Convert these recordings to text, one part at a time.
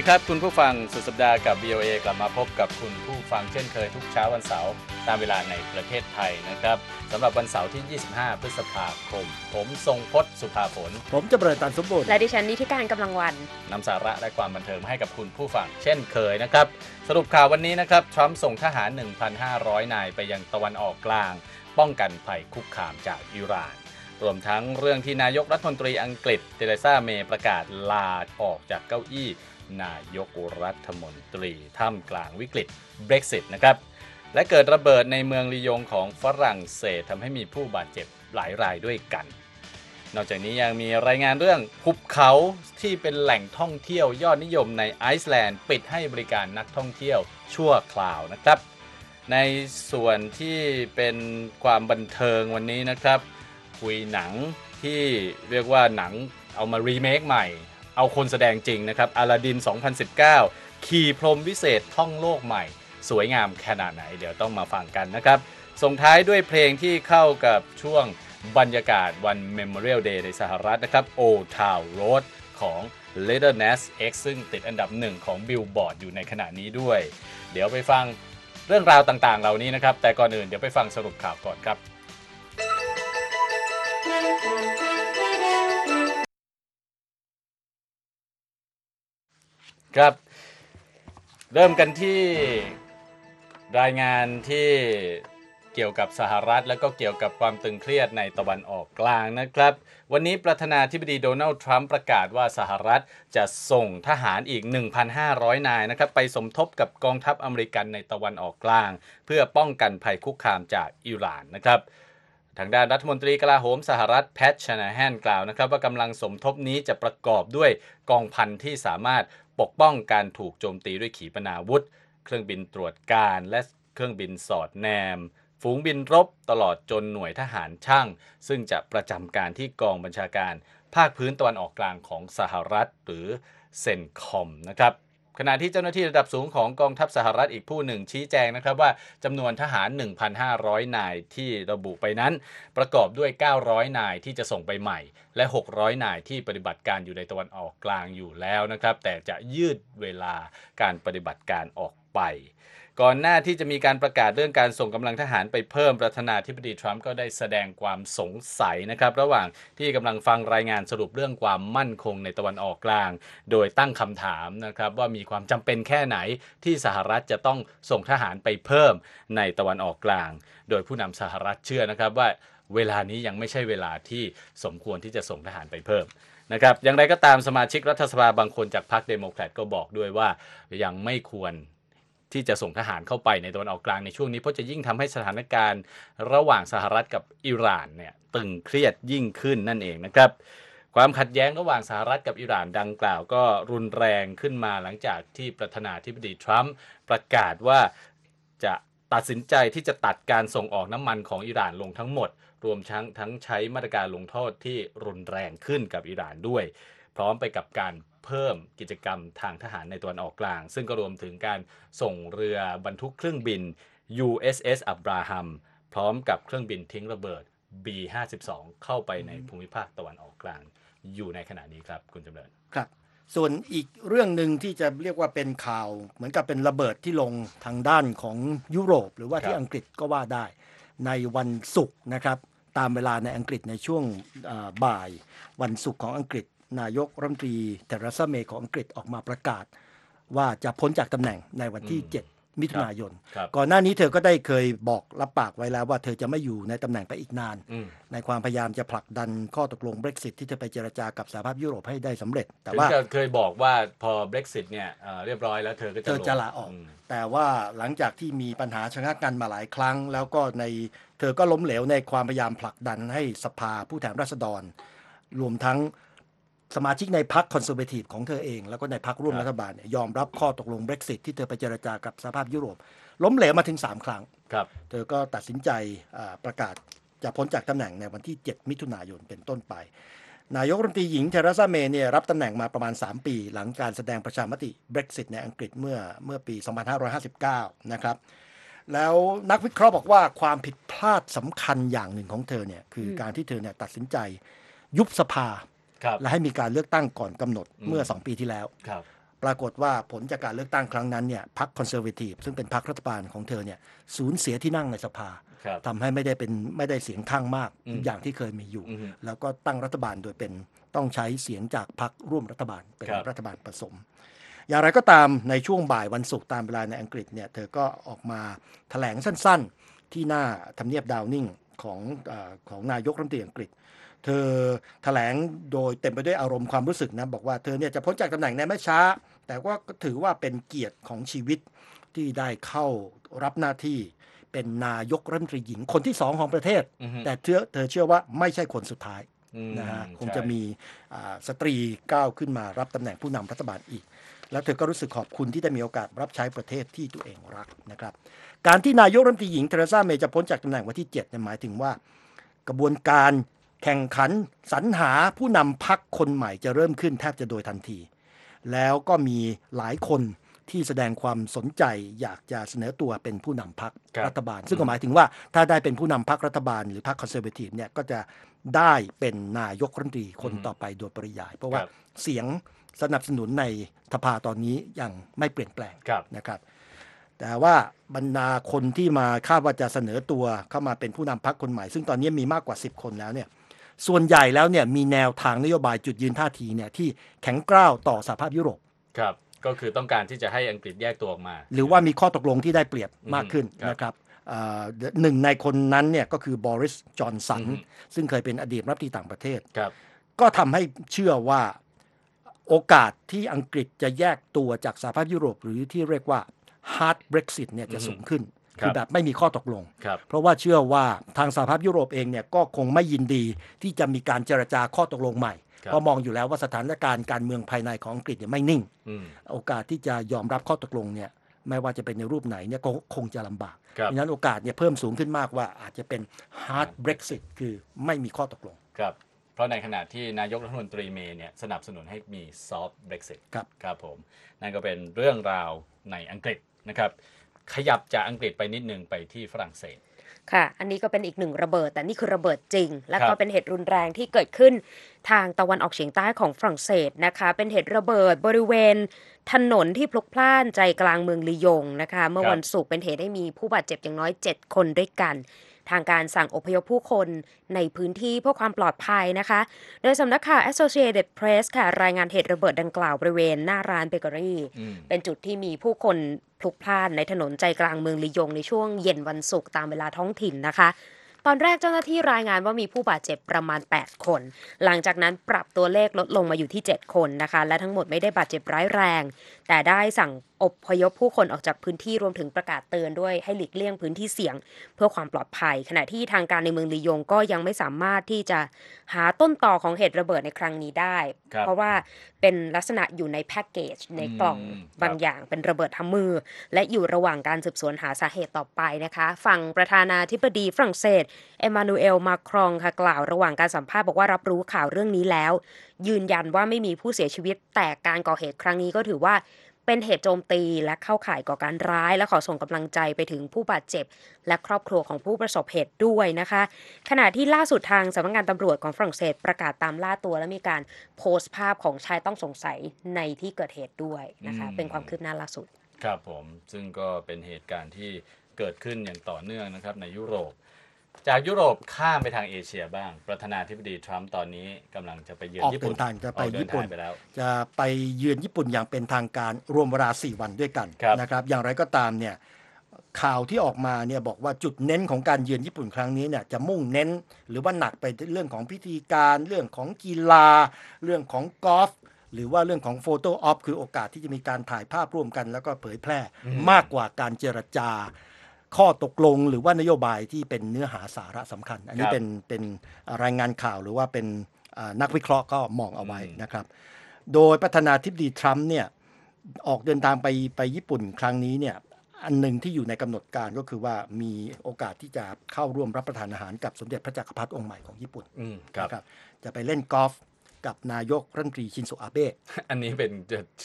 วัสดีครับคุณผู้ฟังสุดสัปดาห์กับ BOA กลับมาพบกับคุณผู้ฟังเช่นเคยทุกเช้าวันเสาร์ตามเวลาในประเทศไทยนะครับสำหรับวันเสาร์ที่ 25 พฤษภาคม ผมทรงพจน์สุภาผลผมจะเบิดตันสมบูรณ์และดิฉันนิติการกำลังวันนำสาระและความบันเทิงมาให้กับคุณผู้ฟังเช่นเคยนะครับ สรุปข่าววันนี้นะครับทรัมป์ส่งทหาร 1,500 นายไปยังตะวันออกกลาง ป้องกันภัยคุกคามจากอิหร่านรวมทั้งเรื่องที่นายกรัฐมนตรีอังกฤษเทเรซาเมย์ประกาศลาออกจากเก้าอี้ นายกรัฐมนตรีท่ามกลางวิกฤต Brexit นะครับ และเกิดระเบิดในเมืองลียงของฝรั่งเศสทำให้มีผู้บาดเจ็บหลายรายด้วยกัน นอกจากนี้ยังมีรายงานเรื่องหุบเขาที่เป็นแหล่งท่องเที่ยวยอดนิยมในไอซ์แลนด์ ปิดให้บริการนักท่องเที่ยวชั่วคราวนะครับ ในส่วนที่เป็นความบันเทิงวันนี้นะครับ คุยหนังที่เรียกว่าหนังเอามารีเมคใหม่ เอาคนแสดงจริงนะครับอลาดิน 2019 ขี่พรมวิเศษท่องโลกใหม่ สวยงามขนาดไหน เดี๋ยวต้องมาฟังกันนะครับ ส่งท้ายด้วยเพลงที่เข้ากับช่วงบรรยากาศวัน Memorial Day ในสหรัฐนะครับ Old Town Road ของ Little Nas X ซึ่งติดอันดับหนึ่งของ Billboard อยู่ในขณะนี้ด้วย เดี๋ยวไปฟังเรื่องราวต่างๆ เหล่านี้นะครับ แต่ก่อนอื่นเดี๋ยวไปฟังสรุปข่าวก่อนครับ ครับ เริ่มกันที่รายงานที่เกี่ยวกับสหรัฐ แล้วก็เกี่ยวกับความตึงเครียดในตะวันออกกลางนะครับ วันนี้ประธานาธิบดีโดนัลด์ทรัมป์ประกาศว่าสหรัฐจะส่งทหารอีก 1,500 นายนะครับ ไปสมทบกับกองทัพอเมริกันในตะวันออกกลาง เพื่อป้องกันภัยคุกคามจากอิหร่านนะครับทางด้านรัฐมนตรีกลาโหมสหรัฐแพทชนาแฮนกล่าวนะครับว่ากำลังสมทบนี้จะประกอบด้วยกองพันที่สามารถ ปกป้องการถูกโจมตีด้วยขีปนาวุธ เครื่องบินตรวจการและเครื่องบินสอดแนม ฝูงบินรบตลอดจนหน่วยทหารช่าง ซึ่งจะประจำการที่กองบัญชาการ ภาคพื้นตะวันออกกลางของสหรัฐหรือเซนคอมนะครับ ขณะที่เจ้าหน้าที่ระดับสูงของกองทัพสหรัฐอีกผู้หนึ่งชี้แจงนะครับว่าจำนวนทหาร 1,500 นายที่ระบุไปนั้น ประกอบด้วย 900 นายที่จะส่งไปใหม่ และ 600 นายที่ปฏิบัติการอยู่ในตะวันออกกลางอยู่แล้วนะครับ แต่จะยืดเวลาการปฏิบัติการออกไป ก่อนหน้าที่จะมีการประกาศเรื่องการส่งกำลังทหารไปเพิ่มประธานาธิบดีทรัมป์ก็ได้แสดงความสงสัยนะครับระหว่างที่กำลังฟังรายงานสรุปเรื่องความมั่นคงในตะวันออกกลาง โดยตั้งคำถามนะครับว่ามีความจำเป็นแค่ไหนที่สหรัฐจะต้องส่งทหารไปเพิ่มในตะวันออกกลาง โดยผู้นำสหรัฐเชื่อนะครับว่าเวลานี้ยังไม่ใช่เวลาที่สมควรที่จะส่งทหารไปเพิ่มนะครับอย่างไรก็ตามสมาชิกรัฐสภาบางคนจากพรรคเดโมแครตก็บอกด้วยว่ายังไม่ควร ที่จะส่งทหารเข้าไปในตะวันออกกลางในช่วงนี้ เพราะจะยิ่งทำให้สถานการณ์ระหว่างสหรัฐกับอิหร่านเนี่ยตึงเครียดยิ่งขึ้นนั่นเองนะครับความขัดแย้งระหว่างสหรัฐกับอิหร่านดังกล่าว ก็รุนแรงขึ้นมาหลังจากที่ประธานาธิบดีทรัมป์ประกาศว่าจะตัดสินใจที่จะตัดการส่งออกน้ำมันของอิหร่านลงทั้งหมด รวมทั้งทั้งใช้มาตรการลงโทษที่รุนแรงขึ้นกับอิหร่านด้วย พร้อมไปกับการ เพิ่มกิจกรรมทางทหารในตะวันออกกลาง ซึ่งก็รวมถึงการส่งเรือบรรทุกเครื่องบิน USS อับราฮัมพร้อมกับเครื่องบินทิ้งระเบิด B52 เข้าไปในภูมิภาคตะวันออกกลาง อยู่ในขณะนี้ครับคุณจำเริญครับ ส่วนอีกเรื่องหนึ่งที่จะเรียกว่าเป็นข่าว เหมือนกับเป็นระเบิดที่ลงทางด้านของยุโรป หรือว่าที่อังกฤษก็ว่าได้ ในวันศุกร์นะครับ ตามเวลาในอังกฤษในช่วงบ่าย วันศุกร์ของอังกฤษ นายกรัฐมนตรีเทเรซาเมย์ของอังกฤษออกมาประกาศ ว่าจะพ้นจากตำแหน่งในวันที่อืม7มิถุนายนครับก่อนหน้านี้เธอก็ได้เคยบอกรับปากไว้แล้วว่าเธอจะไม่อยู่ในตำแหน่งไปอีกนานอืมในความพยายามจะผลักดันข้อตกลง Brexit ที่จะไปเจรจากับสหภาพยุโรปให้ได้สำเร็จ แต่ถึงว่ากับเคยบอกว่าพอ Brexit เนี่ยเอ่อเรียบร้อยแล้วเธอก็จะเธอจะลาออกมแต่ว่าหลังจากที่มีปัญหาชะงักกันมาหลายครั้ง แล้วก็ในเธอก็ล้มเหลวในความพยายามผลักดันให้สภาผู้แทนราษฎร รวมทั้ง สมาชิกในพรรคคอนเซอร์เวทีฟของเธอเอง แล้วก็ในพรรคร่วมครับรัฐบาลเนี่ยยอมรับข้อตกลง Brexit ที่เธอไปเจรจากับสหภาพยุโรป ล้มเหลวมาถึง 3 ครั้งครับเธอก็ตัดสินใจอ่าประกาศจะพ้นจากตำแหน่งในวันที่ 7 มิถุนายนเป็นต้นไป นายกรัฐมนตรีหญิงเทเรซาเมย์เนี่ยรับตำแหน่งมาประมาณ 3 ปี หลังการแสดงประชามติ Brexit ในอังกฤษเมื่อเมื่อปี 2559 นะครับแล้วนักวิเคราะห์บอกว่าความผิดพลาดสำคัญอย่างหนึ่งของเธอเนี่ยคืออมการที่เธอเนี่ยตัดสินใจยุบสภาครับ และให้มีการเลือกตั้งก่อนกำหนดอืมเมื่อ 2 ปีที่แล้วครับปรากฏว่าผลจากการเลือกตั้งครั้งนั้นเนี่ยพรรคคอนเซอร์เวทีฟซึ่งเป็นพรรครัฐบาลของเธอเนี่ยสูญเสียที่นั่งในสภาครับทำให้ไม่ได้เป็นไม่ได้เสียงข้างมากอืมอย่างที่เคยมีอยู่อือฮึแล้วก็ตั้งรัฐบาลโดยเป็นต้องใช้เสียงจากพรรคร่วมรัฐบาลเป็นครับรัฐบาลผสม อย่างไรก็ตามในช่วงบ่ายวันศุกร์ตามเวลาในอังกฤษเนี่ยเธอก็ออกมาแถลงสั้นๆ ที่หน้าทำเนียบดาวนิงของเออของนายกรัฐมนตรีอังกฤษ เธอแถลงโดยเต็มไปด้วยอารมณ์ความรู้สึกนะ บอกว่าเธอเนี่ยจะพ้นจากตำแหน่งในไม่ช้า แต่ว่าก็ถือว่าเป็นเกียรติของชีวิตที่ได้เข้ารับหน้าที่เป็นนายกรัฐมนตรีหญิงคนที่สองของประเทศอือฮึแต่เชื่อเธอเชื่อว่าไม่ใช่คนสุดท้ายอืมนะฮะคงใช่จะมีอ่าสตรีก้าวขึ้นมารับตำแหน่งผู้นำรัฐบาลอีก แล้วเธอก็รู้สึกขอบคุณที่ได้มีโอกาสรับใช้ประเทศที่ตัวเองรักนะครับ การที่นายกรัฐมนตรีหญิงเทเรซาเมย์จะพ้นจากตำแหน่งวันที่7เนี่ยหมายถึงว่ากระบวนการ แข่งขันสรรหาผู้นำพักคนใหม่จะเริ่มขึ้นแทบจะโดยทันที แล้วก็มีหลายคนที่แสดงความสนใจอยากจะเสนอตัวเป็นผู้นำพักครับรัฐบาล ซึ่งก็หมายถึงว่าถ้าได้เป็นผู้นำพักรัฐบาลหรือพักคอนเซอร์เวทีฟเนี่ยก็จะได้เป็นนายกรัฐมนตรีคนต่อไปโดยปริยาย เพราะว่าครับเสียงสนับสนุนในสภาตอนนี้ยังไม่เปลี่ยนแปลงครับนะครับ แต่ว่าบรรดาคนที่มาคาดว่าจะเสนอตัวเข้ามาเป็นผู้นำพักคนใหม่ ซึ่งตอนนี้มีมากกว่า 10 คนแล้วเนี่ย ส่วนใหญ่แล้วเนี่ยมีแนวทางนโยบายจุดยืนท่าทีเนี่ยที่แข็งกร้าวต่อสหภาพยุโรปครับก็คือต้องการที่จะให้อังกฤษแยกตัวออกมา หรือว่ามีข้อตกลงที่ได้เปรียบมากขึ้นอืมครับนะครับเอ่อหนึ่งในคนนั้นเนี่ยก็คือบริสจอนสันอืมซึ่งเคยเป็นอดีตรัฐมนตรีต่างประเทศครับก็ทำให้เชื่อว่าโอกาสที่อังกฤษจะแยกตัวจากสหภาพยุโรป หรือที่เรียกว่า hard Brexit เนี่ยจะอือฮึสูงขึ้น ครับคือแบบไม่มีข้อตกลงครับเพราะว่าเชื่อว่าทางสหภาพยุโรปเองเนี่ยก็คงไม่ยินดีที่จะมีการเจรจาข้อตกลงใหม่ครับเพราะมองอยู่แล้วว่าสถานการณ์การเมืองภายในของอังกฤษเนี่ยไม่นิ่งอืมโอกาสที่จะยอมรับข้อตกลงเนี่ยไม่ว่าจะเป็นในรูปไหนเนี่ยก็คงจะลำบากครับดังนั้นโอกาสเนี่ยเพิ่มสูงขึ้นมากว่าอาจจะเป็น hard Brexit คือไม่มีข้อตกลงครับเพราะในขณะที่นายกรัฐมนตรีเมย์เนี่ยสนับสนุนให้มี soft Brexit ครับครับผม นั่นก็เป็นเรื่องราวในอังกฤษนะครับ ขยับจากอังกฤษไปนิดนึงไปที่ฝรั่งเศสค่ะ อันนี้ก็เป็นอีกหนึ่งระเบิด แต่นี่คือระเบิดจริง และครัก็บเป็นเหตุรุนแรงที่เกิดขึ้นทางตะวันออกเฉียงใต้ของฝรั่งเศสนะคะ เป็นเหตุระเบิดบริเวณ ถนนที่พลุกพล่านใจกลางเมืองลียงนะคะ เมื่อวันศุกร์เป็นเหตุให้มีผู้บาดเจ็บอย่างน้อย 7 คนด้วยกัน ทางการสั่งอพยพผู้คนในพื้นที่เพื่อความปลอดภัยนะคะ โดยสำนักข่าว Associated Press ค่ะ รายงานเหตุระเบิดดังกล่าวบริเวณหน้าร้านเบเกอรี่อืมเป็นจุดที่มีผู้คนพลุกพล่านในถนนใจกลางเมืองลียงในช่วงเย็นวันศุกร์ตามเวลาท้องถิ่นนะคะ ตอนแรกเจ้าหน้าที่รายงานว่ามีผู้บาดเจ็บประมาณ 8 คน หลังจากนั้นปรับตัวเลขลดลงมาอยู่ที่ 7 คนนะคะ และทั้งหมดไม่ได้บาดเจ็บร้ายแรง แต่ได้สั่งอพยพผู้คนออกจากพื้นที่รวมถึงประกาศเตือนด้วยให้หลีกเลี่ยงพื้นที่เสี่ยง เพื่อความปลอดภัย ขณะที่ทางการในเมืองลียงก็ยังไม่สามารถที่จะหาต้นต่อของเหตุระเบิดในครั้งนี้ได้ครับเพราะว่าเป็นลักษณะอยู่ในแพ็กเกจในกล่องอืมบางอย่างเป็นระเบิดทำมือ และอยู่ระหว่างการสืบสวนหาสาเหตุต่อไปนะคะ ฝั่งประธานาธิบดีฝรั่งเศสเอมมานูเอลมาครองค่ะกล่าวระหว่างการสัมภาษณ์บอกว่ารับรู้ข่าวเรื่องนี้แล้ว ยืนยันว่าไม่มีผู้เสียชีวิต แต่การก่อเหตุครั้งนี้ก็ถือว่าเป็นเหตุโจมตีและเข้าข่ายก่อการร้าย และขอส่งกำลังใจไปถึงผู้บาดเจ็บ และครอบครัวของผู้ประสบเหตุด้วยนะคะ ขณะที่ล่าสุดทางสำนักงานตำรวจของฝรั่งเศสประกาศตามล่าตัว และมีการโพสต์ภาพของชายต้องสงสัยในที่เกิดเหตุด้วยนะคะอืมเป็นความคืบหน้าล่าสุด ครับผมซึ่งก็เป็นเหตุการณ์ที่เกิดขึ้นอย่างต่อเนื่องนะครับในยุโรป จากยุโรปข้ามไปทางเอเชียบ้าง ประธานาธิบดีทรัมป์ตอนนี้กำลังจะไปเยือนออกญี่ปุ่นเดินทางจะไปออกเดิญี่ปุ่น ทางไปแล้ว จะไปเยือนญี่ปุ่นอย่างเป็นทางการรวมเวลา 4 วันด้วยกันครับ นะครับ อย่างไรก็ตามเนี่ยข่าวที่ออกมาเนี่ยบอกว่าจุดเน้นของการเยือนญี่ปุ่นครั้งนี้เนี่ยจะมุ่งเน้นหรือว่าหนักไปเรื่องของพิธีการเรื่องของกีฬา เรื่องของกอล์ฟหรือว่าเรื่องของโฟโต้ออฟคือโอกาสที่จะมีการถ่ายภาพร่วมกัน แล้วก็เผยแพร่อืมมากกว่าการเจรจา ข้อตกลงหรือว่านโยบายที่เป็นเนื้อหาสาระสำคัญ อันนี้ครับเป็นเป็นรายงานข่าวหรือว่าเป็นอ่านักวิเคราะห์ก็มองเอาไว้อืมนะครับ โดยประธานาธิบดีทรัมป์เนี่ยออกเดินทางไปไปญี่ปุ่นครั้งนี้เนี่ยอันหนึ่งที่อยู่ในกำหนดการก็คือว่ามีโอกาสที่จะเข้าร่วมรับประทานอาหารกับสมเด็จพระจักรพรรดิองค์ใหม่ของญี่ปุ่นอืมครับนะครับ จะไปเล่นกอล์ฟกับนายกรัฐมนตรีชินโซอาเบะอันนี้เป็น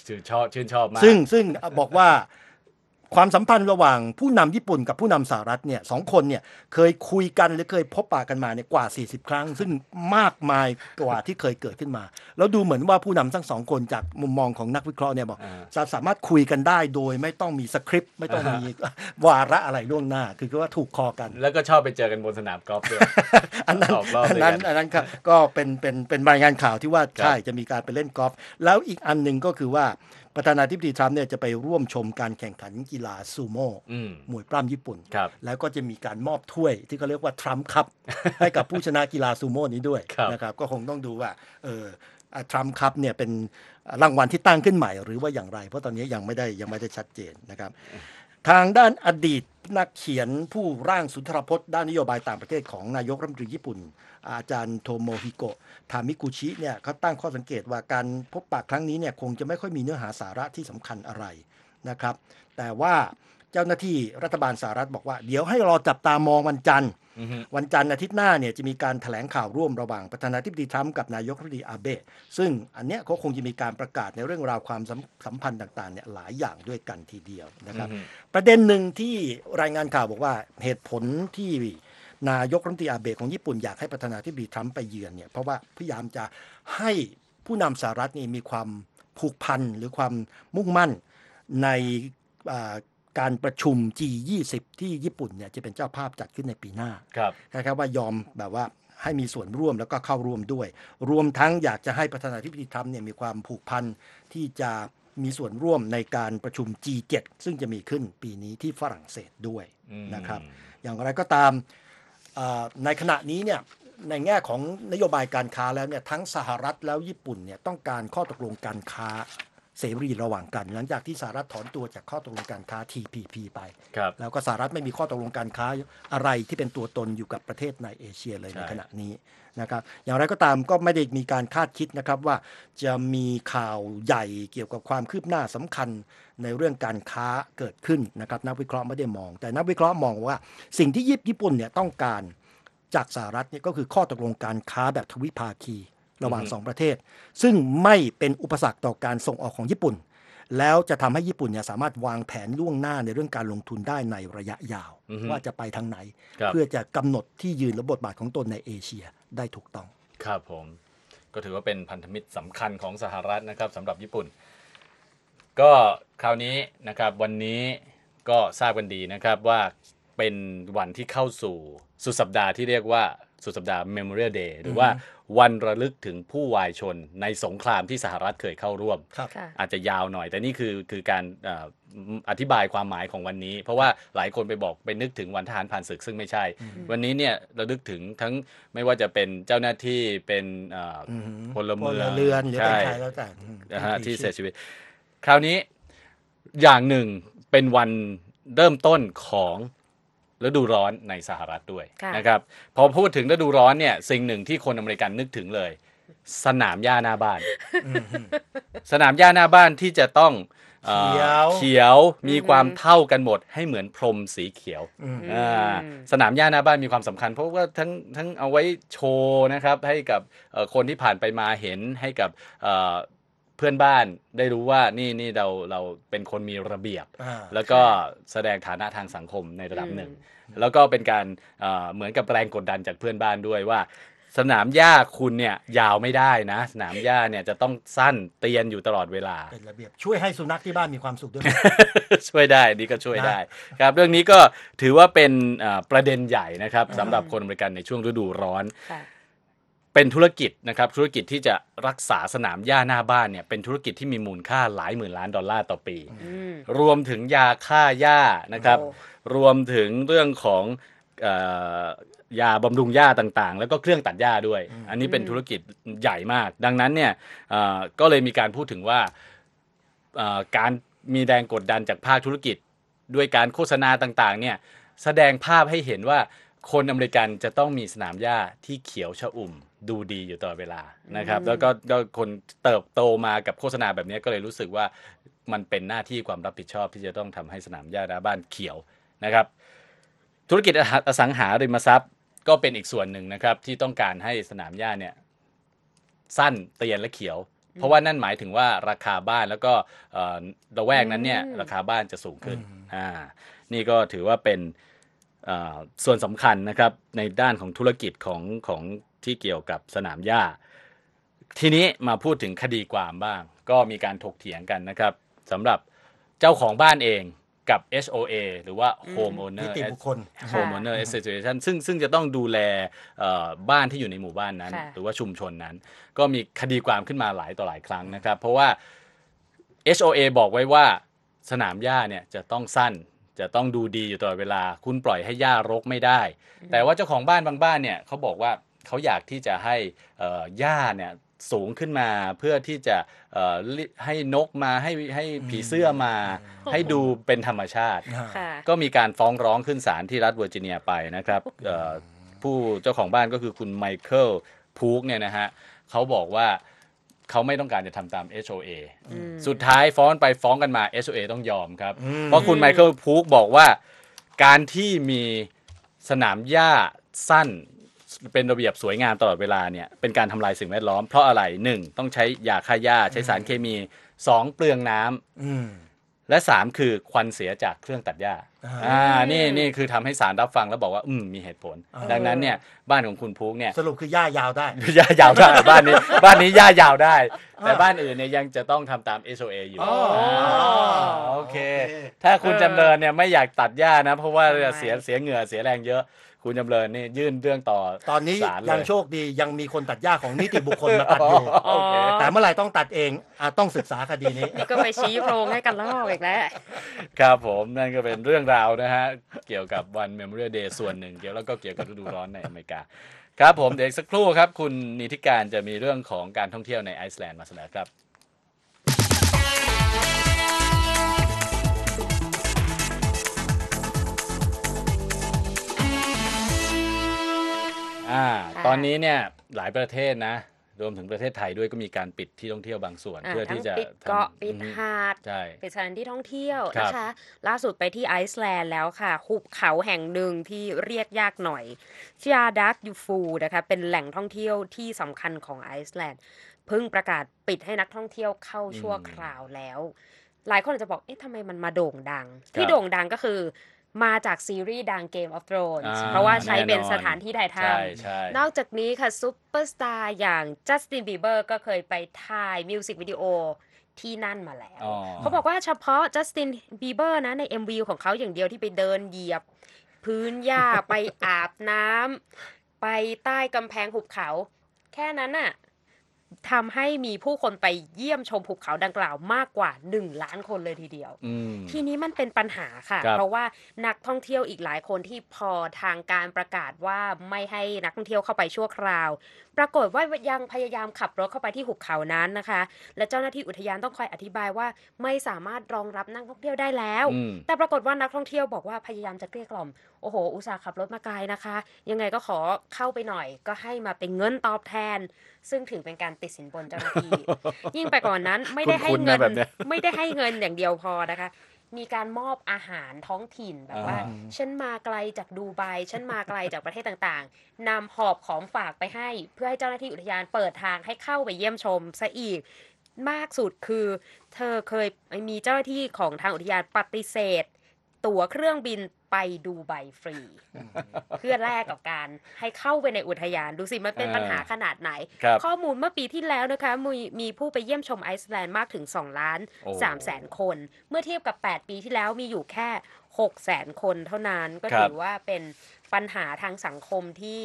ชื่นชอบชื่นชอบมากซึ่งซึ่งบอกว่า ความสัมพันธ์ระหว่างผู้นำญี่ปุ่นกับผู้นำสหรัฐเนี่ยสองคนเนี่ยเคยคุยกันหรือเคยพบปะกันมาเนี่ยกว่า 40 ครั้ง ซึ่งมากมายกว่าที่เคยเกิดขึ้นมา แล้วดูเหมือนว่าผู้นำทั้งสองคนจากมุมมองของนักวิเคราะห์เนี่ยบอกอ่าจะสามารถคุยกันได้โดยไม่ต้องมีสคริปต์ไม่ต้องมีวาระอะไรล่วงหน้า คือว่าถูกคอกัน แล้วก็ชอบไปเจอกันบนสนามกอล์ฟด้วยอันนั้นออกรอบอันนั้นด้วยกันอันนั้นครับก็เป็นเป็นเป็นรายงานข่าวที่ว่าครับใช่จะมีการไปเล่นกอล์ฟแล้วอีกอันหนึ่งก็คือว่า ประธานาธิบดีทรัมป์เนี่ยจะไปร่วมชมการแข่งขันกีฬาซูโม่อืมมวยปล้ำญี่ปุ่นครับแล้วก็จะมีการมอบถ้วยที่เขาเรียกว่าทรัมป์คัพให้กับผู้ชนะกีฬาซูโม่นี้ด้วยครับนะครับก็คงต้องดูว่าเออทรัมป์คัพเนี่ยเป็นรางวัลที่ตั้งขึ้นใหม่หรือว่าอย่างไร เพราะตอนนี้ยังไม่ได้ยังไม่ได้ชัดเจนนะครับ ทางด้านอดีตนักเขียนผู้ร่างสุนทรพจน์ด้านนโยบายต่างประเทศของนายกรัฐมนตรีญี่ปุ่น อาจารย์โทโมฮิโกะทามิกุชิเนี่ยเขาตั้งข้อสังเกตว่าการพบปะครั้งนี้เนี่ยคงจะไม่ค่อยมีเนื้อหาสาระที่สำคัญอะไรนะครับ แต่ว่า เจ้าหน้าที่รัฐบาลสหรัฐบอกว่า เดี๋ยวให้รอจับตามองวันจันทร์อือฮึวันจันทร์อาทิตย์หน้าเนี่ยจะมีการแถลงข่าวร่วมระหว่างประธานาธิบดีทรัมป์กับนายกรัฐมนตรีอาเบะซึ่งอันเนี้ยเขาคงจะมีการประกาศในเรื่องราวความสัมสัมพันธ์ต่างๆเนี่ยหลายอย่างด้วยกันทีเดียวนะครับอือฮึประเด็นหนึ่งที่รายงานข่าวบอกว่าเหตุผลที่นายกรัฐมนตรีอาเบะของญี่ปุ่นอยากให้ประธานาธิบดีทรัมป์ไปเยือนเนี่ยเพราะว่าพยายามจะให้ผู้นำสหรัฐนี่มีความผูกพันหรือความมุ่งมั่นในอ่า การประชุม G20 ที่ญี่ปุ่นเนี่ยจะเป็นเจ้าภาพจัดขึ้นในปีหน้าครับนะครับว่ายอมแบบว่าให้มีส่วนร่วมแล้วก็เข้าร่วมด้วย รวมทั้งอยากจะให้ประธานาธิบดีทรัมป์เนี่ยมีความผูกพันที่จะมีส่วนร่วมในการประชุม G7 ซึ่งจะมีขึ้นปีนี้ที่ฝรั่งเศสด้วยอืมนะครับ อย่างไรก็ตามเอ่อในขณะนี้เนี่ยในแง่ของนโยบายการค้าแล้วเนี่ยทั้งสหรัฐแล้วญี่ปุ่นเนี่ยต้องการข้อตกลงการค้า เสรีระหว่างกัน หลังจากที่สหรัฐถอนตัวจากข้อตกลงการค้า TPP ไป ครับ แล้วก็สหรัฐไม่มีข้อตกลงการค้าอะไรที่เป็นตัวตนอยู่กับประเทศในเอเชียเลยใช่ ในขณะนี้นะครับอย่างไรก็ตามก็ไม่ได้มีการคาดคิดนะครับว่าจะมีข่าวใหญ่เกี่ยวกับความคืบหน้าสำคัญในเรื่องการค้าเกิดขึ้นนะครับนักวิเคราะห์ไม่ได้มอง แต่นักวิเคราะห์มองว่าสิ่งที่ญี่ปุ่นเนี่ยต้องการจากสหรัฐเนี่ยก็คือข้อตกลงการค้าแบบทวิภาคี ระหว่างอือฮึสองประเทศ ซึ่งไม่เป็นอุปสรรคต่อการส่งออกของญี่ปุ่น แล้วจะทำให้ญี่ปุ่นเนี่ยสามารถวางแผนล่วงหน้าในเรื่องการลงทุนได้ในระยะยาวอือฮึว่าจะไปทางไหนครับเพื่อจะกำหนดที่ยืนและบทบาทของตนในเอเชียได้ถูกต้อง ครับผมก็ถือว่าเป็นพันธมิตรสำคัญของสหรัฐนะครับสำหรับญี่ปุ่น ก็คราวนี้นะครับวันนี้ก็ทราบกันดีนะครับว่าเป็นวันที่เข้าสู่สุดสัปดาห์ที่เรียกว่า สุดสัปดาห์ Memorial Day หรือว่าวันระลึกถึงผู้วายชนในสงครามที่สหรัฐเคยเข้าร่วมครับค่ะอาจจะยาวหน่อย แต่นี่คือคือการเอ่ออธิบายความหมายของวันนี้ เพราะว่าหลายคนไปบอกไปนึกถึงวันทหารผ่านศึกซึ่งไม่ใช่ วันนี้เนี่ยระลึกถึงทั้งไม่ว่าจะเป็นเจ้าหน้าที่เป็นเอ่อออือหือพลเมืองพลเรือนหรือเป็นใช่ใครแล้วแต่อืมนะฮะที่ชีพเสียชีวิต คราวนี้อย่างหนึ่งเป็นวันเริ่มต้นของ ฤดูร้อนในสหรัฐด้วยค่ะนะครับพอพูดถึงฤดูร้อนเนี่ยสิ่งหนึ่งที่คนอเมริกันนึกถึงเลย สนามหญ้าหน้าบ้านอืมอืมสนามหญ้าหน้าบ้านที่จะต้องเอ่อเขียวเขียวมีความเท่ากันหมดให้เหมือนพรมสีเขียวอืมอ่าสนามหญ้าหน้าบ้านมีความสำคัญ เพราะว่าทั้งทั้งเอาไว้โชว์นะครับให้กับเอ่อคนที่ผ่านไปมาเห็นให้กับ เอ่อเพื่อนบ้านได้รู้ว่านี่นี่เราเราเป็นคนมีระเบียบอ่าแล้วก็แสดงฐานะทางสังคมในระดับหนึ่ง แล้วก็เป็นการเอ่อเหมือนกับแรงกดดันจากเพื่อนบ้านด้วยว่า สนามหญ้าคุณเนี่ยยาวไม่ได้นะ สนามหญ้าเนี่ยจะต้องสั้นเตียนอยู่ตลอดเวลาเป็นระเบียบช่วยให้สุนัขที่บ้านมีความสุขด้วย ช่วยได้นี่ก็ช่วยนะได้ครับ เรื่องนี้ก็ถือว่าเป็นเอ่อประเด็นใหญ่นะครับสำหรับคนอเมริกันในช่วงฤดูร้อนค่ะ เป็นธุรกิจนะครับธุรกิจที่จะรักษาสนามหญ้าหน้าบ้านเนี่ยเป็นธุรกิจที่มีมูลค่าหลายหมื่นล้านดอลลาร์ต่อปีอืมรวมถึงยาฆ่าหญ้านะครับโอ้รวมถึงเรื่องของเอ่อยาบำรุงหญ้าต่างๆ แล้วก็เครื่องตัดหญ้าด้วย อันนี้เป็นธุรกิจใหญ่มาก ดังนั้นเนี่ยเอ่อก็เลยมีการพูดถึงว่าเอ่อการมีแรงกดดันจากภาคธุรกิจด้วยการโฆษณาต่างๆเนี่ยแสดงภาพให้เห็นว่าคนอเมริกันจะต้องมีสนามหญ้าที่เขียวชอุ่ม ดูดีอยู่ตลอดเวลานะครับ แล้วก็ก็คนเติบโตมากับโฆษณาแบบนี้ก็เลยรู้สึกว่ามันเป็นหน้าที่ความรับผิดชอบที่จะต้องทำให้สนามหญ้าหน้าบ้านเขียวนะครับ ธุรกิจอสังหาริมทรัพย์ ก็เป็นอีกส่วนหนึ่งนะครับที่ต้องการให้สนามหญ้าเนี่ยสั้นเตียนและเขียว เพราะว่านั่นหมายถึงว่าราคาบ้านแล้วก็เอ่อระแวกนั้นเนี่ยอืมราคาบ้านจะสูงขึ้นอืมอ่านี่ก็ถือว่าเป็นอ่าส่วนสำคัญนะครับในด้านของธุรกิจของของ ที่เกี่ยวกับสนามหญ้า ทีนี้มาพูดถึงคดีความบ้าง ก็มีการถกเถียงกันนะครับสำหรับเจ้าของบ้านเองกับ HOA หรือว่า Home นิ Owner ติบุคคล Homeowner Association ซึ่งซึ่งจะต้องดูแลเอ่อบ้านที่อยู่ในหมู่บ้านนั้นค่ะหรือว่าชุมชนนั้น ก็มีคดีความขึ้นมาหลายต่อหลายครั้งนะครับ เพราะว่า HOA บอกไว้ว่าสนามหญ้าเนี่ยจะต้องสั้นจะต้องดูดีอยู่ตลอดเวลา คุณปล่อยให้หญ้ารกไม่ได้ แต่ว่าเจ้าของบ้านบางบ้านเนี่ยเขาบอกว่า เขาอยากที่จะให้เอ่อหญ้าเนี่ยสูงขึ้นมาเพื่อที่จะเอ่อลิให้นกมาให้ให้ผีเสื้อมา ให้ดูเป็นธรรมชาติค่ะก็มีการฟ้องร้องขึ้นศาลที่รัฐเวอร์จิเนียไปนะครับเอ่อผู้เจ้าของบ้านก็คือคุณไมเคิลพูกเนี่ยนะฮะเขาบอกว่าเขาไม่ต้องการจะทำตาม HOA อืมสุดท้ายฟ้องไปฟ้องกันมา HOA ต้องยอมครับอืมเพราะคุณไมเคิลพูกบอกว่าการที่มีสนามหญ้าสั้น เป็นระเบียบสวยงามตลอดเวลาเนี่ยเป็นการทำลายสิ่งแวดล้อม เพราะอะไรหนึ่งต้องใช้ยาฆ่าหญ้าใช้สารเคมีสองเปลืองน้ำอืมและ3คือควันเสียจากเครื่องตัดหญ้าอ่าอ่านี่นี่คือทำให้สารรับฟังแล้วบอกว่า อืมมีเหตุผลอ่าดังนั้นเนี่ยบ้านของคุณพูกเนี่ยสรุปคือหญ้ายาวได้หญ้ายาวได้บ้านนี้บ้านนี้หญ้ายาวได้ แต่บ้านอื่นเนี่ยยังจะต้องทำตาม SOA อยู่อ๋ออ่าโอเคโอเค ถ้าคุณจำเริญเนี่ยไม่อยากตัดหญ้านะ เพราะว่าทำไมเสียเสียเหงื่อเสียแรงเยอะ คุณจำเริญนี่ยื่นเรื่องต่อตอนนี้ศาลเลยยังโชคดียังมีคนตัดหญ้าของนิติบุคคลมาตัดอยู่ โอเค แต่เมื่อไหร่ต้องตัดเองอาต้องศึกษาคดีนี้ นี่ก็ไปชี้โพรงให้กันลอกอีกแล้ว ครับผมนั่นก็เป็นเรื่องราวนะฮะ เกี่ยวกับวัน Memorial Day ส่วนหนึ่งเกี่ยวแล้วก็เกี่ยวกับฤดูร้อนในอเมริกา ครับผมเดี๋ยวอีกสักครู่ครับ คุณนิติการจะมีเรื่องของการท่องเที่ยวในไอซ์แลนด์มาเสนอครับ อ่าค่ะตอนนี้เนี่ยหลายประเทศนะ รวมถึงประเทศไทยด้วยก็มีการปิดที่ท่องเที่ยวบางส่วนอ่าเพื่อทั้ที่งจะปิดเกาะทำปิดอืมหาดใช่เป็นสถานที่ท่องเที่ยวครับนะคะ ล่าสุดไปที่ไอซ์แลนด์แล้วค่ะหุบเขาแห่งหนึ่งที่เรียกยากหน่อยชื่ออาดักยูฟูนะคะเป็นแหล่งท่องเที่ยวที่สำคัญของไอซ์แลนด์เพิ่งประกาศปิดให้นักท่องเที่ยวเข้าชั่วคราวแล้ว หลายคนอาจจะบอกเอ๊ะทำไมมันมาโด่งดัง ที่โด่งดังก็คือ มาจากซีรีส์ดัง Game of Thrones อ่าเพราะว่าใช้เป็นแน่นอนสถานที่ถ่ายทใช่ใช่ำนอกจากนี้ค่ะซุปเปอร์สตาร์อย่างจัสตินบีเบอร์ก็เคยไปถ่ายมิวสิกวิดีโอที่นั่นมาแล้วอ๋อเขาบอกว่าเฉพาะจัสตินบีเบอร์นะใน MV ของเขาอย่างเดียวที่ไปเดินเหยียบ พื้นหญ้าไปอาบน้ำไปใต้กำแพงหุบเขา แค่นั้นน่ะ ทำให้มีผู้คนไปเยี่ยมชมภูเขาดังกล่าวมากกว่า 1 ล้านคนเลยทีเดียว อืม ทีนี้มันเป็นปัญหาค่ะ ครับเพราะว่านักท่องเที่ยวอีกหลายคนที่พอทางการประกาศว่าไม่ให้นักท่องเที่ยวเข้าไปชั่วคราว ปรากฏว่ายังพยายามขับรถเข้าไปที่หุบเขานั้นนะคะ และเจ้าหน้าที่อุทยานต้องคอยอธิบายว่าไม่สามารถรองรับนักท่องเที่ยวได้แล้วอืมแต่ปรากฏว่านักท่องเที่ยวบอกว่าพยายามจะเกลี้ยกล่อมโอ้โห อุตส่าห์ขับรถมาไกลนะคะ ยังไงก็ขอเข้าไปหน่อย ก็ให้มาเป็นเงินตอบแทน ซึ่งถือเป็นการติดสินบนเจ้าหน้าที่ ยิ่งไปกว่อนนั้นไม่ได้ให้คุ้นๆเงินะนแบบเนี้ยไม่ได้ให้เงินอย่างเดียวพอนะคะ มีการมอบอาหารท้องถิ่นแบบว่าอ่า ฉันมาไกลจากดูไบฉันมาไกลจากประเทศต่างๆนำหอบของฝากไปให้ เพื่อให้เจ้าหน้าที่อุทยานเปิดทางให้เข้าไปเยี่ยมชมซะอีกมากสุดคือ เธอเคยมีเจ้าหน้าที่ของทางอุทยานปฏิเสธ ตั๋วเครื่องบินไปดูไบฟรี เพื่อแลกกับการให้เข้าไปในอุทยาน ดูสิมันเป็นอ่าปัญหาขนาดไหนครับข้อมูลเมื่อปีที่แล้วนะคะมีมีผู้ไปเยี่ยมชมไอซ์แลนด์มากถึง 2 ล้านโอ้3แสนคน เมื่อเทียบกับ 8 ปีที่แล้วมีอยู่แค่6แสนคนเท่านั้นก็ครับถือว่าเป็นปัญหาทางสังคมที่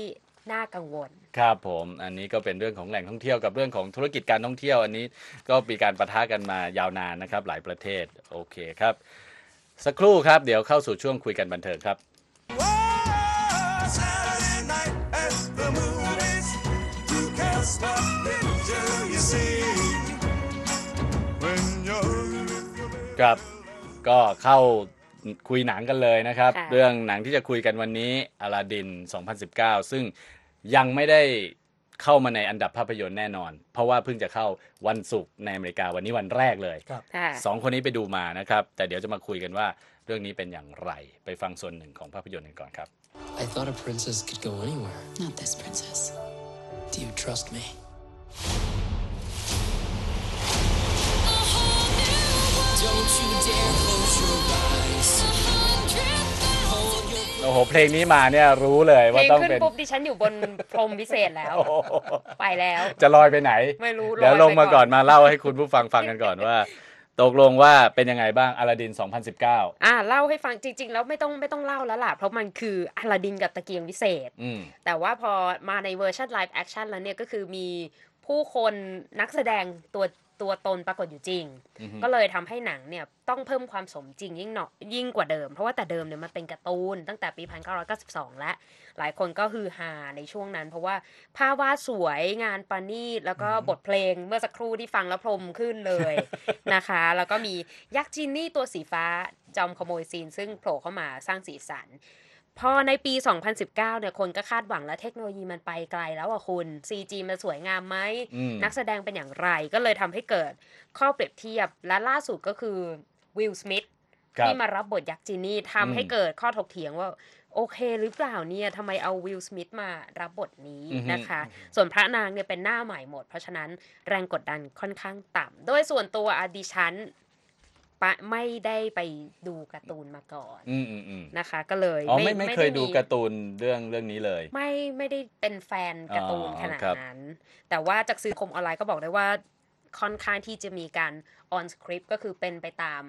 น่ากังวล ครับผม อันนี้ก็เป็นเรื่องของแหล่งท่องเที่ยวกับเรื่องของธุรกิจการท่องเที่ยว อันนี้ก็มีการประทะกันมายาวนานนะครับ หลายประเทศ โอเคครับ สักครู่ครับ เดี๋ยวเข้าสู่ช่วงคุยกันบันเทิงครับ Saturday night at the movies. Who can stop picture you see? When you're ครับ ก็เข้าคุยหนังกันเลยนะครับ ค่ะ เรื่องหนังที่จะคุยกันวันนี้อลาดิน 2019 ซึ่งยังไม่ได้ เข้ามาในอันดับภาพยนตร์แน่นอน เพราะว่าเพิ่งจะเข้าวันศุกร์ในอเมริกาวันนี้วันแรกเลยครับค่ะสองคนนี้ไปดูมานะครับ แต่เดี๋ยวจะมาคุยกันว่าเรื่องนี้เป็นอย่างไรไปฟังส่วนหนึ่งของภาพยนตร์กันก่อนครับ I thought a princess could go anywhere. Not this princess. Do you trust me? Don't you dare close your eyes. เพลงนี้มาเนี่ยรู้เลยเพลว่างต้องขึ้นเป็น ปุ๊บดิฉันอยู่บนพรมพิเศษแล้ว โอ้โหไปแล้ว จะลอยไปไหน ไม่รู้เดี๋ยวรอลงมาไปก่อนมาเล่าให้คุณผู้ฟังฟังกันก่อนว่า ตกลงว่าเป็นยังไงบ้างอลาดิน 2019 อ่าเล่าให้ฟังจริง ๆ แล้วไม่ต้องไม่ต้องเล่าแล้วล่ะ เพราะมันคืออลาดินกับตะเกียงวิเศษ อืม แต่ว่าพอมาในเวอร์ชัน live action แล้วเนี่ยก็คือมีผู้คนนักแสดงตัว ตัวตนปรากฏอยู่จริงอือฮึก็เลยทำให้หนังเนี่ยต้องเพิ่มความสมจริงยิ่งหนอยิ่งกว่าเดิม เพราะว่าแต่เดิมเนี่ยมันเป็นการ์ตูนตั้งแต่ปี 1992 แล้วหลายคนก็ฮือฮาในช่วงนั้น เพราะว่าภาพวาดสวยงานประณีตแล้วก็บทเพลงเมื่อสักครู่ที่ฟังแล้วพรมขึ้นเลยนะคะ แล้วก็มียักษ์จินนี่ตัวสีฟ้าจอมขโมยซีนซึ่งโผล่เข้ามาสร้างสีสัน พอในปี 2019 เนี่ยคนก็คาดหวังแล้วเทคโนโลยีมันไปไกลแล้วอะคุณ CG มันสวยงามไหมอืมนักแสดงเป็นอย่างไรก็เลยทำให้เกิดข้อเปรียบเทียบและล่าสุดก็คือวิลสมิธครับที่มารับบทยักษ์จินนี่ทำให้อืมเกิดข้อถกเถียงว่าโอเคหรือเปล่าเนี่ยทำไมเอาวิลสมิธมารับบทนี้อือฮึนะคะ ส่วนพระนางเนี่ยเป็นหน้าใหม่หมด เพราะฉะนั้นแรงกดดันค่อนข้างต่ำโดยส่วนตัวอดิฉัน ปะไม่ได้ไปดูการ์ตูนมาก่อนอืมอืมอืมนะคะ ก็เลยอ๋อไม่ไม่เคยได้ดูมีการ์ตูนเรื่องเรื่องนี้เลย ไม่ไม่ได้เป็นแฟนการ์ตูนอ๋อขนาดครับนั้น แต่ว่าจากสื่อสังคมออนไลน์ก็บอกได้ว่าค่อนข้างที่จะมีการ on script ก็คือเป็นไปตาม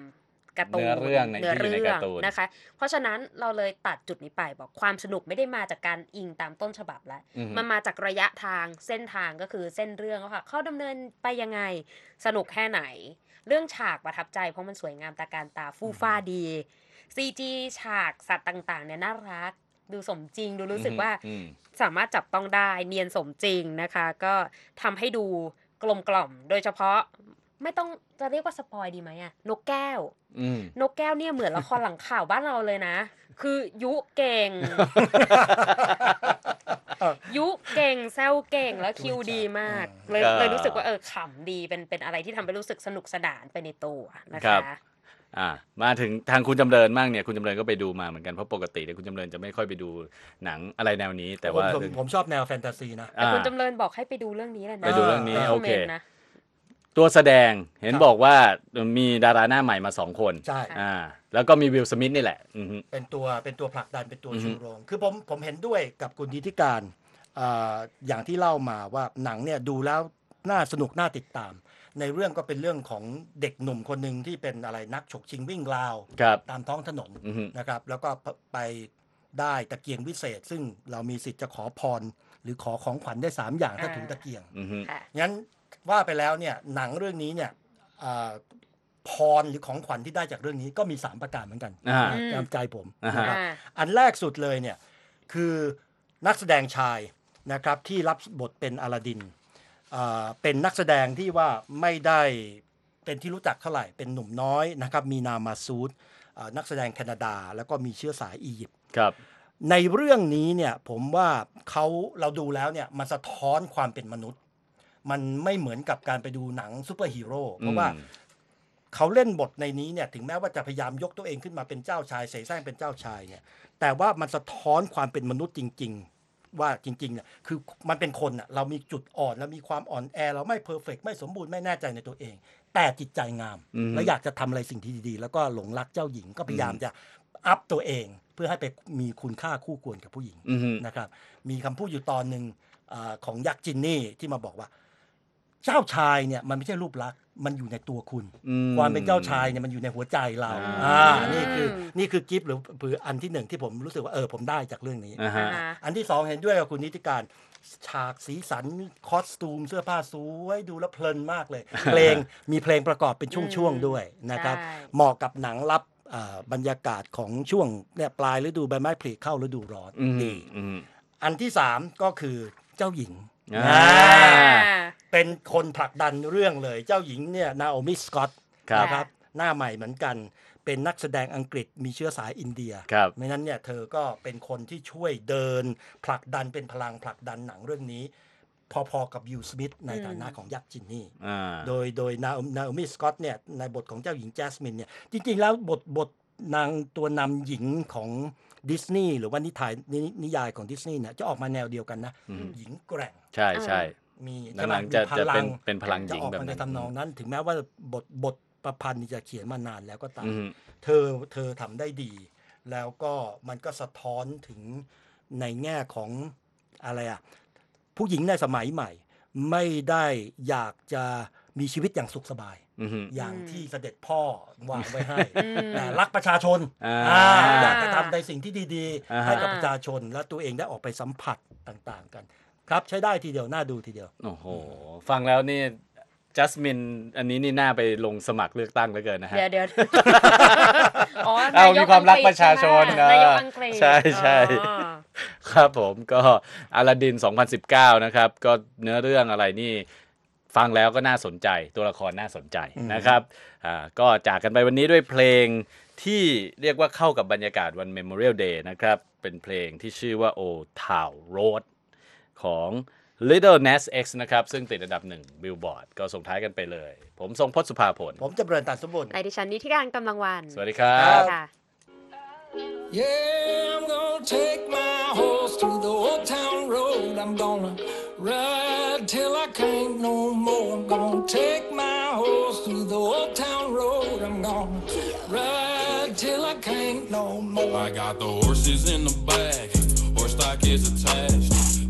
การ์ตูนเนื้อเรื่องในเนื้อที่อยู่ในเรื่การ์ตูนนะคะ เพราะฉะนั้นเราเลยตัดจุดนี้ไปบอกความสนุกไม่ได้มาจากการอิงตามต้นฉบับแล้วอือฮึมันมาจากระยะทางเส้นทางก็คือเส้นเรื่องว่าค่ะเขาดำเนินไปยังไงสนุกแค่ไหน เรื่องฉากประทับใจเพราะมันสวยงามตาการตาฟู่ฟ้าดี CG ฉากสัตว์ต่างๆเนี่ยน่ารัก ดูสมจริง ดูรู้สึกว่าอืมสามารถจับต้องได้เนียนสมจริงนะคะ ก็ทำให้ดูกลมกล่อม โดยเฉพาะไม่ต้องจะเรียกว่าสปอยดีไหมอะนกแก้วอืมนกแก้วเนี่ยเหมือนละครหลังข่าวบ้านเราเลยนะ คือยุเก่ง ยุเก่งแซวเก่งแล้วคิวดีมากเลยก็เลยรู้สึกว่าเออขำดีเป็นเป็นอะไรที่ทำให้รู้สึกสนุกสนานไปในตัวนะครัคะบอ่ามาถึงทางคุณจำเริญมั่งเนี่ยคุณจำเริญก็ไปดูมาเหมือนกันเพราะปกติเนี่ยคุณจำเริญจะไม่ค่อยไปดูหนังอะไรแนวนี้ แต่ว่าผมผมผมชอบแนวแฟนตาซีนะแต่คุณอ่าจำเริญบอกให้ไปดูเรื่องนี้แหละนะไปดูเรื่องนี้ในโอเคมมนต์นะตัวแสดงเห็นครับบอกว่ามีดาราหน้าใหม่มาสองคนใช่อ่า แล้วก็มีวิลสมิธนี่แหละอือฮึ เป็นตัวเป็นตัวผลักดันเป็นตัวอือฮึ ชูโรง คือผมผมเห็นด้วยกับคุณนิติการอ่าอย่างที่เล่ามาว่าหนังเนี่ยดูแล้วน่าสนุกน่าติดตาม ในเรื่องก็เป็นเรื่องของเด็กหนุ่มคนหนึ่งที่เป็นอะไรนักฉกชิงวิ่งราว ครับ ตามท้องถนนอือฮึ นะครับ แล้วก็ไปได้ตะเกียงวิเศษ ซึ่งเรามีสิทธิ์จะขอพร หรือขอของขวัญได้ 3 อย่างถ้าอ่า ถูตะเกียง อือฮึ ค่ะ งั้นว่าไปแล้วเนี่ยหนังเรื่องนี้เนี่ยอ่า พรหรือของขวัญที่ได้จากเรื่องนี้ก็มี 3 ประการเหมือนกันอ่าตามใจผมอ่าฮะนะครับอ่าอันแรกสุดเลยเนี่ยคือนักแสดงชายนะครับที่รับบทเป็นอลาดินอ่าเป็นนักแสดงที่ว่าไม่ได้เป็นที่รู้จักเท่าไหร่เป็นหนุ่มน้อยนะครับมีนามมาซูดอ่านักแสดงแคนาดา แล้วก็มีเชื้อสายอียิปต์ครับในเรื่องนี้เนี่ยผมว่าเขาเราดูแล้วเนี่ยมันสะท้อนความเป็นมนุษย์ มันไม่เหมือนกับการไปดูหนังซูเปอร์ฮีโร่เพราะว่าอืม เขาเล่นบทในนี้เนี่ยถึงแม้ว่าจะพยายามยกตัวเองขึ้นมาเป็นเจ้าชายเสแสร้งเป็นเจ้าชายเนี่ยแต่ว่ามันสะท้อนความเป็นมนุษย์จริง ๆ ว่าจริงๆเนี่ยคือมันเป็นคนอะเรามีจุดอ่อนแล้วมีความอ่อนแอ เราไม่ perfect ไม่สมบูรณ์ไม่แน่ใจในตัวเอง แต่จิตใจงามอืมและอยากจะทำอะไรสิ่งที่ดีๆ แล้วก็หลงรักเจ้าหญิงก็พยายามจะ up ตัวเองเพื่อให้ไปมีคุณค่าคู่ควรกับผู้หญิงอือฮึนะครับ มีคำพูดอยู่ตอนหนึ่งอาของยักษ์จินนี่ที่มาบอกว่า เจ้าชายเนี่ยมันไม่ใช่รูปลักษณ์ มันอยู่ในตัวคุณอืมความเป็นเจ้าชายเนี่ยมันอยู่ในหัวใจเราอ่าอ่านี่คือนี่คือกิฟต์หรือหรืออันที่หนึ่งที่ผมรู้สึกว่าเออผมได้จากเรื่องนี้อ่าฮะอ่าอันที่สองเห็นด้วยกับคุณนิติการฉากสีสันคอสตูม เสื้อผ้าสวยดูแล้วเพลินมากเลย เพลงมีเพลงประกอบเป็นช่วงๆด้วยนะครับใช่เหมาะกับหนังรับอ่าบรรยากาศของช่วงเนี่ยปลายฤดูใบไม้ผลิเข้าฤดูร้อนอืมดีอืมอันที่สามก็คือเจ้าหญิงอ่าอ่า เป็นคนผลักดันเรื่องเลย เจ้าหญิงเนี่ยนาโอมิสกอตครับนะครับหน้าใหม่เหมือนกัน เป็นนักแสดงอังกฤษมีเชื้อสายอินเดียครับไม่นั้นเนี่ยเธอก็เป็นคนที่ช่วยเดิน ผลักดันเป็นพลังผลักดันหนังเรื่องนี้ พอๆกับวิลสมิธในฐานะของยักษ์จินนี่อ่าโดยโดยนานาโอมิสกอตเนี่ยในบทของเจ้าหญิงแจสมินเนี่ยจริงๆแล้วบทบทนางตัวนำหญิงของดิสนีย์หรือว่านิทายนินิยายของดิสนีย์เนี่ยจะออกมาแนวเดียวกันนะอืมหญิงแกร่ง ใช่ใช่ มีหลังๆจะมีพจะลัเป็นงเป็นพลังหญิงจะออกแบบมานั้ในนทำนองนั้น ถึงแม้ว่าบทบทประพันธ์นี่จะเขียนมานานแล้วก็ตาม อืม เธอเธอทำได้ดี แล้วก็มันก็สะท้อนถึงในแง่ของอะไรอะผู้หญิงในสมัยใหม่ ไม่ได้อยากจะมีชีวิตอย่างสุขสบาย อือฮึอย่างอืมที่เสด็จพ่อวางไว้ให้ อืม แต่รักประชาชนอ่าอ่าอยากจะทำในสิ่งที่ดีอ่าๆฮะ ให้กับประชาชนและตัวเองได้ออกไปสัมผัสต่างๆกัน ครับใช้ได้ทีเดียวน่าดูทีเดียว โอ้โห ฟังแล้วนี่จัสมินอันนี้นี่น่าไปลงสมัครเลือกตั้งเหลือเกินนะฮะ เดี๋ยวเดี๋ยวอ๋อเอานยมีความรักประชาชนใช่ไหมเออนายกอังกฤษใช่ใช่อ๋อครับผมก็อลาดิน 2019 นะครับ ก็เนื้อเรื่องอะไรนี่ฟังแล้วก็น่าสนใจตัวละครน่าสนใจนะครับอ่าก็จากกันไปวันนี้ด้วยเพลงที่เรียกว่าเข้ากับบรรยากาศวัน Memorial Day นะครับ เป็นเพลงที่ชื่อว่า Old Town Road ของ Little Nas X นะครับ ซึ่งติดอันดับหนึ่งบิลบอร์ดก็ส่งท้ายกันไปเลย ผมทรงพจน์สุภาผล ผมจะเริญตันสมบูรณ์ในดิฉันนิติการกำลังวัน สวัสดีครับค่ะ Yeah, I'm gonna take my horse through the old town road. I'm gonna ride till I can't no more. I'm gonna take my horse through the old town road. I'm gonna ride till I can't no more. I got the horses in the back, horse stock is attached.